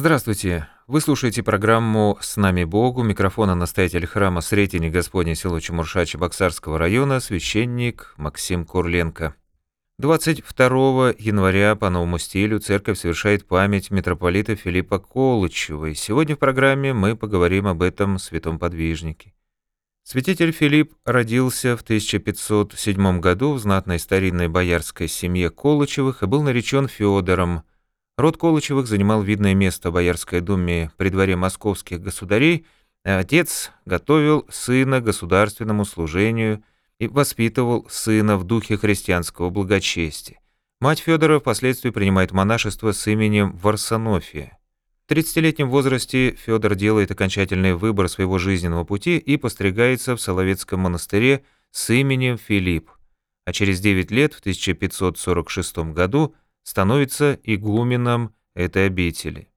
Здравствуйте. Вы слушаете программу «С нами Бог». У микрофона настоятель храма Сретения Господня село Чемурша Чебоксарского района, священник Максим Курленко. 22 января по новому стилю церковь совершает память митрополита Филиппа Колычева. И сегодня в программе мы поговорим об этом святом подвижнике. Святитель Филипп родился в 1507 году в знатной старинной боярской семье Колычевых и был наречен Федором – Род Колычевых занимал видное место в Боярской думе при дворе московских государей, а отец готовил сына государственному служению и воспитывал сына в духе христианского благочестия. Мать Федора впоследствии принимает монашество с именем Варсонофия. В 30-летнем возрасте Федор делает окончательный выбор своего жизненного пути и постригается в Соловецком монастыре с именем Филипп, а через 9 лет, в 1546 году, становится игуменом этой обители.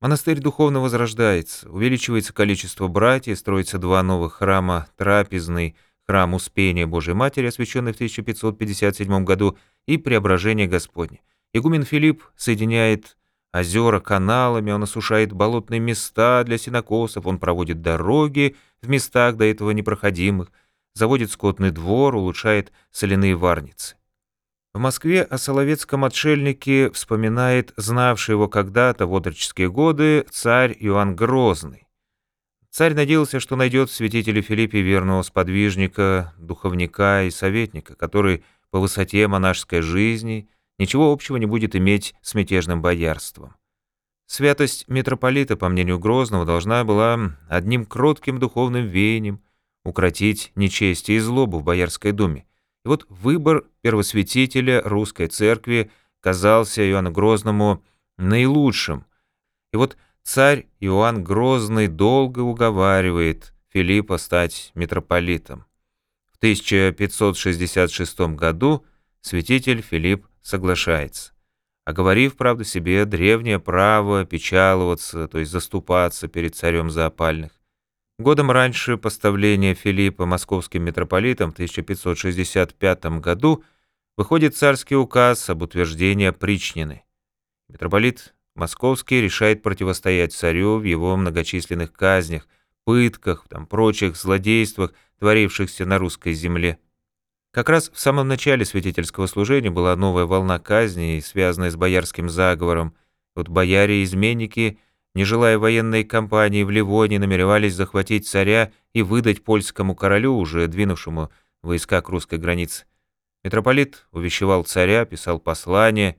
Монастырь духовно возрождается, увеличивается количество братьев, строится два новых храма, трапезный, храм Успения Божией Матери, освященный в 1557 году, и Преображение Господне. Игумен Филипп соединяет озера каналами, он осушает болотные места для синокосов, он проводит дороги в местах до этого непроходимых, заводит скотный двор, улучшает соляные варницы. В Москве о Соловецком отшельнике вспоминает знавший его когда-то в отроческие годы царь Иоанн Грозный. Царь надеялся, что найдет в святителе Филиппе верного сподвижника, духовника и советника, который по высоте монашеской жизни ничего общего не будет иметь с мятежным боярством. Святость митрополита, по мнению Грозного, должна была одним кротким духовным веянием укротить нечестие и злобу в Боярской думе, и вот выбор первосвятителя русской церкви казался Иоанну Грозному наилучшим. И вот царь Иоанн Грозный долго уговаривает Филиппа стать митрополитом. В 1566 году святитель Филипп соглашается, оговорив, правда, себе древнее право печаловаться, то есть заступаться перед царем заопальных. Годом раньше поставления Филиппа московским митрополитом в 1565 году выходит царский указ об утверждении опричнины. Митрополит Московский решает противостоять царю в его многочисленных казнях, пытках, там, прочих злодействах, творившихся на русской земле. Как раз в самом начале святительского служения была новая волна казней, связанная с боярским заговором. Вот бояре-изменники – не желая военной кампании в Ливоне, намеревались захватить царя и выдать польскому королю, уже двинувшему войска к русской границе. Митрополит увещевал царя, писал послания,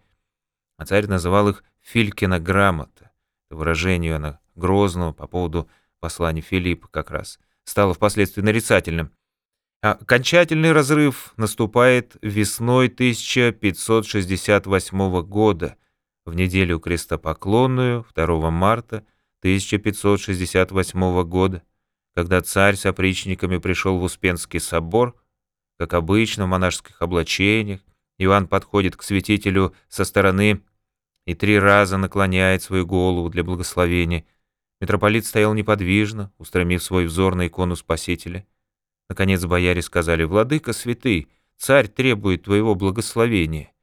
а царь называл их «Филькина грамота». Выражение она Грозного по поводу послания Филиппа как раз стало впоследствии нарицательным. А окончательный разрыв наступает весной 1568 года – в неделю крестопоклонную 2 марта 1568 года, когда царь с опричниками пришел в Успенский собор, как обычно в монашеских облачениях, Иоанн подходит к святителю со стороны и три раза наклоняет свою голову для благословения. Митрополит стоял неподвижно, устремив свой взор на икону Спасителя. Наконец бояре сказали, «Владыка святый, царь требует твоего благословения».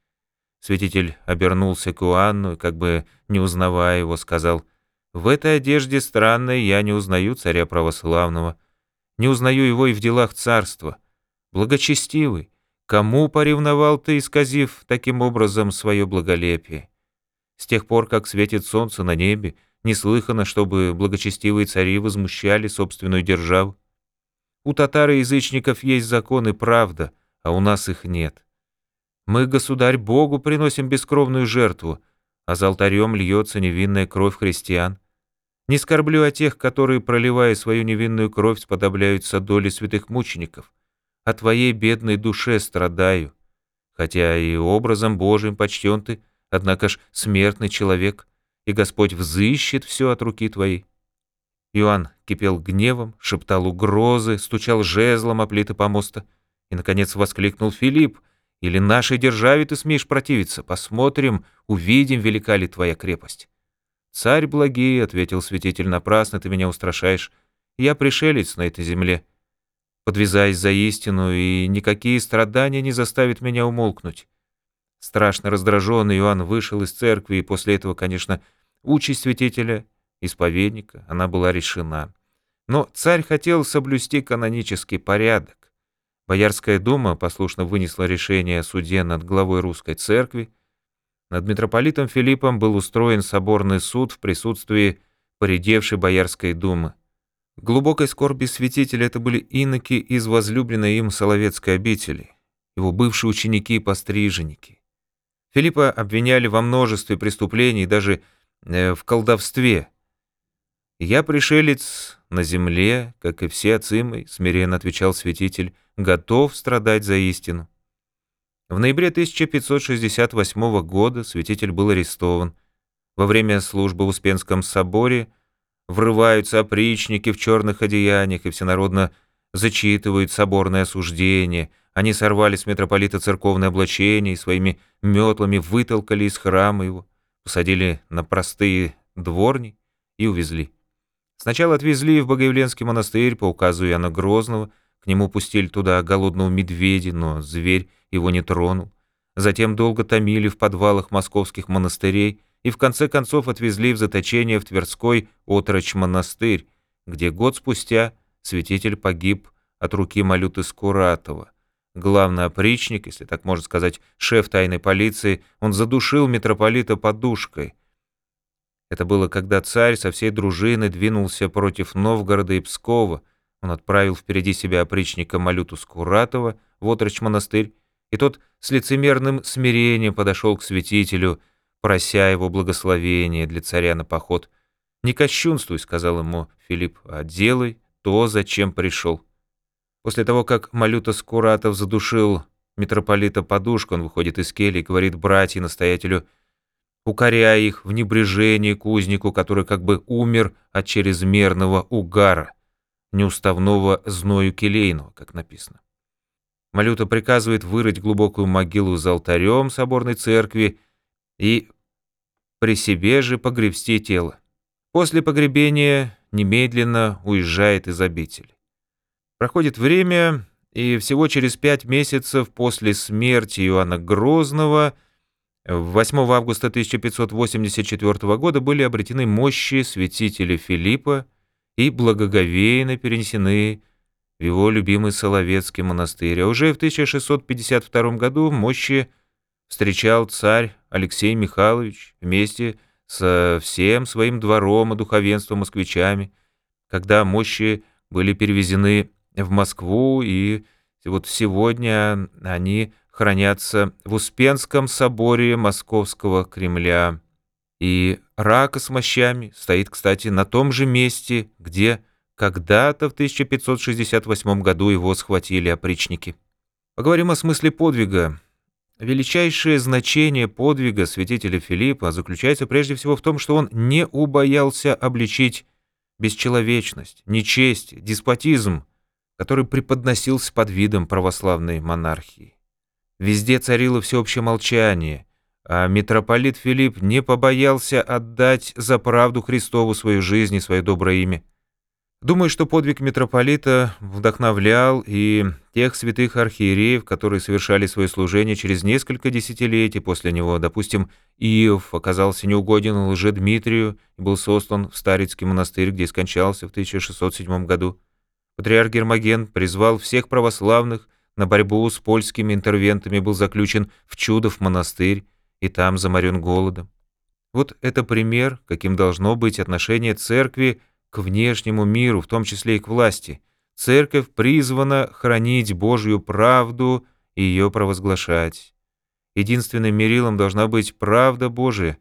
Святитель обернулся к Иоанну и, как бы не узнавая его, сказал, «В этой одежде странной я не узнаю царя православного, не узнаю его и в делах царства. Благочестивый, кому поревновал ты, исказив таким образом свое благолепие? С тех пор, как светит солнце на небе, не слыхано, чтобы благочестивые цари возмущали собственную державу. У татар и язычников есть закон и правда, а у нас их нет. Мы, государь, Богу приносим бескровную жертву, а за алтарем льется невинная кровь христиан. Не скорблю о тех, которые, проливая свою невинную кровь, сподобляются доли святых мучеников. О твоей бедной душе страдаю. Хотя и образом Божиим почтен ты, однако ж смертный человек, и Господь взыщет все от руки твоей. Иоанн кипел гневом, шептал угрозы, стучал жезлом о плиты помоста и, наконец, воскликнул Филипп, или нашей державе ты смеешь противиться? Посмотрим, увидим, велика ли твоя крепость». «Царь благий», — ответил святитель, — «напрасно ты меня устрашаешь. Я пришелец на этой земле. Подвязаясь за истину, и никакие страдания не заставят меня умолкнуть». Страшно раздраженный Иоанн вышел из церкви и после этого, конечно, участь святителя, исповедника, она была решена. Но царь хотел соблюсти канонический порядок. Боярская дума послушно вынесла решение о суде над главой русской церкви. Над митрополитом Филиппом был устроен соборный суд в присутствии поредевшей Боярской думы. В глубокой скорби святителя это были иноки из возлюбленной им Соловецкой обители, его бывшие ученики и постриженники. Филиппа обвиняли во множестве преступлений, даже э, в колдовстве. «Я пришелец на земле, как и все отцы мои», — смиренно отвечал святитель, — «готов страдать за истину». В ноябре 1568 года святитель был арестован. Во время службы в Успенском соборе врываются опричники в черных одеяниях и всенародно зачитывают соборное осуждение — они сорвали с митрополита церковное облачение и своими метлами вытолкали из храма его, посадили на простые дворни и увезли. Сначала отвезли в Богоявленский монастырь по указу Иоанна Грозного, к нему пустили туда голодного медведя, но зверь его не тронул. Затем долго томили в подвалах московских монастырей и в конце концов отвезли в заточение в Тверской отрочь монастырь, где год спустя святитель погиб от руки Малюты Скуратова. Главный опричник, если так можно сказать, шеф тайной полиции, он задушил митрополита подушкой. Это было, когда царь со всей дружиной двинулся против Новгорода и Пскова. Он отправил впереди себя опричника Малюту Скуратова в отрочь монастырь, и тот с лицемерным смирением подошел к святителю, прося его благословения для царя на поход. «Не кощунствуй», — сказал ему Филипп, — «а делай то, зачем пришел». После того, как Малюта Скуратов задушил митрополита подушку, он выходит из кельи и говорит братья-настоятелю, укоряя их в небрежении кузнику, который как бы умер от чрезмерного угара, неуставного зною келейного, как написано. Малюта приказывает вырыть глубокую могилу за алтарем соборной церкви и при себе же погребсти тело. После погребения немедленно уезжает из обители. Проходит время, и всего через пять месяцев после смерти Иоанна Грозного 8 августа 1584 года были обретены мощи святителя Филиппа и благоговейно перенесены в его любимый Соловецкий монастырь. А уже в 1652 году мощи встречал царь Алексей Михайлович вместе со всем своим двором и духовенством москвичами, когда мощи были перевезены в Москву, и вот сегодня они хранятся в Успенском соборе Московского Кремля. И рака с мощами стоит, кстати, на том же месте, где когда-то в 1568 году его схватили опричники. Поговорим о смысле подвига. Величайшее значение подвига святителя Филиппа заключается прежде всего в том, что он не убоялся обличить бесчеловечность, нечесть, деспотизм, который преподносился под видом православной монархии. Везде царило всеобщее молчание, а митрополит Филипп не побоялся отдать за правду Христову свою жизнь и свое доброе имя. Думаю, что подвиг митрополита вдохновлял и тех святых архиереев, которые совершали свое служение через несколько десятилетий после него. Допустим, Иов оказался неугоден лже-Дмитрию и был сослан в Старицкий монастырь, где скончался в 1607 году. Патриарх Гермоген призвал всех православных на борьбу с польскими интервентами, был заключен в Чудов монастырь и там заморен голодом. Вот это пример, каким должно быть отношение церкви к внешнему миру, в том числе и к власти. Церковь призвана хранить Божью правду и ее провозглашать. Единственным мерилом должна быть правда Божия.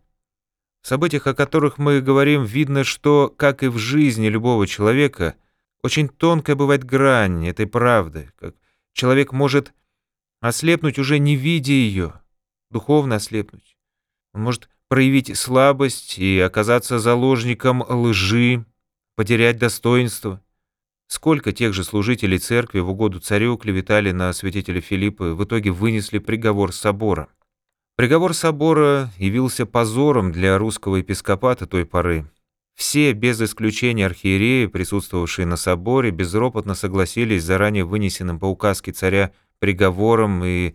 В событиях, о которых мы говорим, видно, что, как и в жизни любого человека, очень тонкая бывает грань этой правды, как человек может ослепнуть, уже не видя ее, духовно ослепнуть. Он может проявить слабость и оказаться заложником лжи, потерять достоинство. Сколько тех же служителей церкви в угоду царю клеветали на святителя Филиппа и в итоге вынесли приговор собора. Приговор собора явился позором для русского епископата той поры. Все, без исключения архиереи, присутствовавшие на соборе, безропотно согласились с заранее вынесенным по указке царя приговором и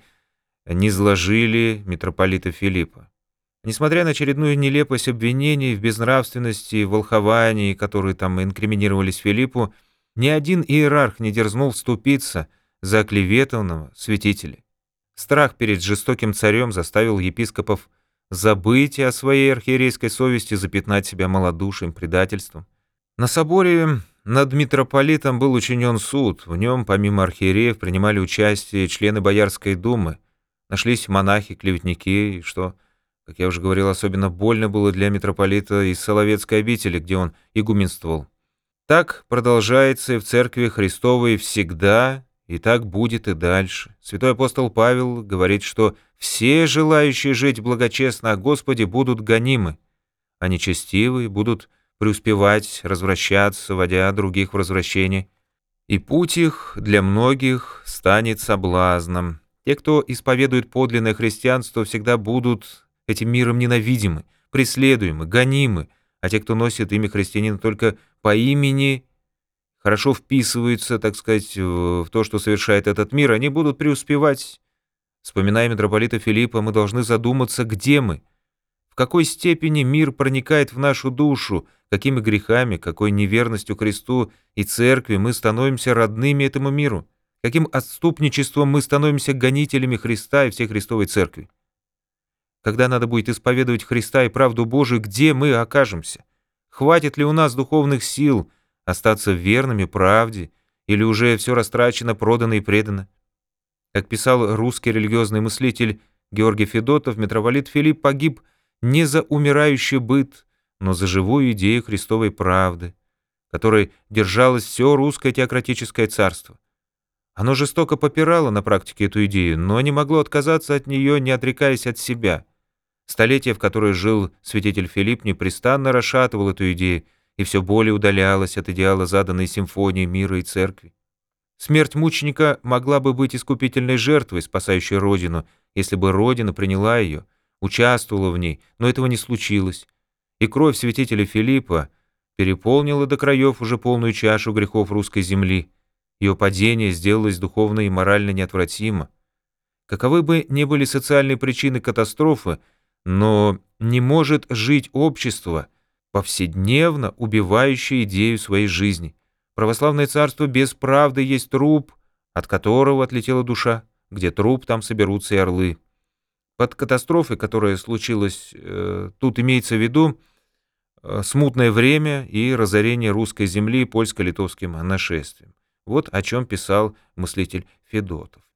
низложили митрополита Филиппа. Несмотря на очередную нелепость обвинений в безнравственности, в волховании, которые там инкриминировались Филиппу, ни один иерарх не дерзнул вступиться за оклеветанного святителя. Страх перед жестоким царем заставил епископов забыть о своей архиерейской совести, запятнать себя малодушием, предательством. На соборе над митрополитом был учинен суд. В нем, помимо архиереев, принимали участие члены Боярской думы. Нашлись монахи, клеветники, что, как я уже говорил, особенно больно было для митрополита из Соловецкой обители, где он игуменствовал. Так продолжается и в Церкви Христовой всегда, и так будет и дальше. Святой апостол Павел говорит, что все желающие жить благочестно о Господе будут гонимы, а нечестивые будут преуспевать, развращаться, водя других в развращение. И путь их для многих станет соблазном. Те, кто исповедует подлинное христианство, всегда будут этим миром ненавидимы, преследуемы, гонимы, а те, кто носит имя христианина только по имени, хорошо вписываются, так сказать, в то, что совершает этот мир, они будут преуспевать. Вспоминая митрополита Филиппа, мы должны задуматься, где мы, в какой степени мир проникает в нашу душу, какими грехами, какой неверностью Христу и Церкви мы становимся родными этому миру, каким отступничеством мы становимся гонителями Христа и всей Христовой Церкви. Когда надо будет исповедовать Христа и правду Божию, где мы окажемся? Хватит ли у нас духовных сил остаться верными правде, или уже все растрачено, продано и предано? Как писал русский религиозный мыслитель Георгий Федотов, митрополит Филипп погиб не за умирающий быт, но за живую идею Христовой правды, которой держалось все русское теократическое царство. Оно жестоко попирало на практике эту идею, но не могло отказаться от нее, не отрекаясь от себя. Столетие, в которое жил святитель Филипп, непрестанно расшатывал эту идею и все более удалялось от идеала заданной симфонии мира и церкви. Смерть мученика могла бы быть искупительной жертвой, спасающей Родину, если бы Родина приняла ее, участвовала в ней, но этого не случилось и кровь святителя Филиппа переполнила до краев уже полную чашу грехов русской земли. Ее падение сделалось духовно и морально неотвратимо. Каковы бы ни были социальные причины катастрофы, но не может жить общество, повседневно убивающее идею своей жизни. Православное царство без правды есть труп, от которого отлетела душа, где труп, там соберутся и орлы. Под катастрофой, которая случилась, э, тут имеется в виду э, смутное время и разорение русской земли польско-литовским нашествием. Вот о чем писал мыслитель Федотов.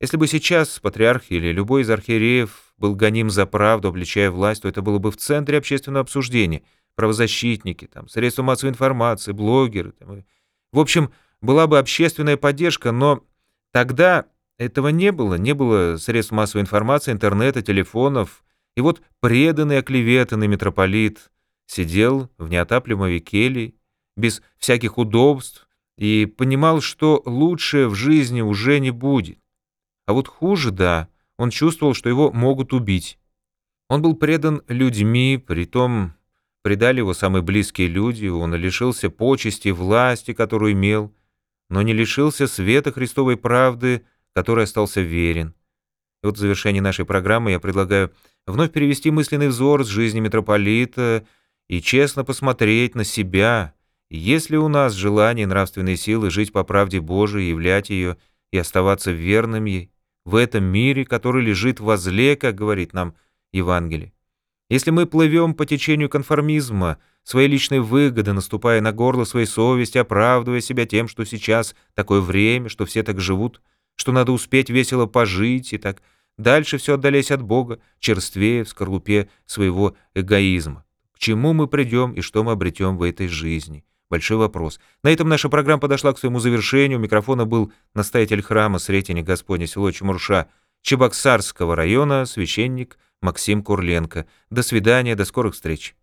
Если бы сейчас патриарх или любой из архиереев был гоним за правду, обличая власть, то это было бы в центре общественного обсуждения. Правозащитники, там, средства массовой информации, блогеры. Там, в общем, была бы общественная поддержка, но тогда этого не было, не было средств массовой информации, интернета, телефонов. И вот преданный оклеветанный митрополит сидел в неотапливаемой келье, без всяких удобств, и понимал, что лучше в жизни уже не будет. А вот хуже, да, он чувствовал, что его могут убить. Он был предан людьми, притом предали его самые близкие люди, он лишился почести, власти, которую имел, но не лишился света Христовой правды, который остался верен. И вот в завершении нашей программы я предлагаю вновь перевести мысленный взор с жизни митрополита и честно посмотреть на себя. Есть ли у нас желание нравственной силы жить по правде Божией, являть ее и оставаться верным ей в этом мире, который лежит возле, как говорит нам Евангелие? Если мы плывем по течению конформизма, своей личной выгоды, наступая на горло своей совести, оправдывая себя тем, что сейчас такое время, что все так живут – что надо успеть весело пожить и так дальше все отдаляясь от Бога, черствее в скорлупе своего эгоизма. К чему мы придем и что мы обретем в этой жизни? Большой вопрос. На этом наша программа подошла к своему завершению. У микрофона был настоятель храма Сретения Господня село Чемурша Чебоксарского района, священник Максим Курленко. До свидания, до скорых встреч.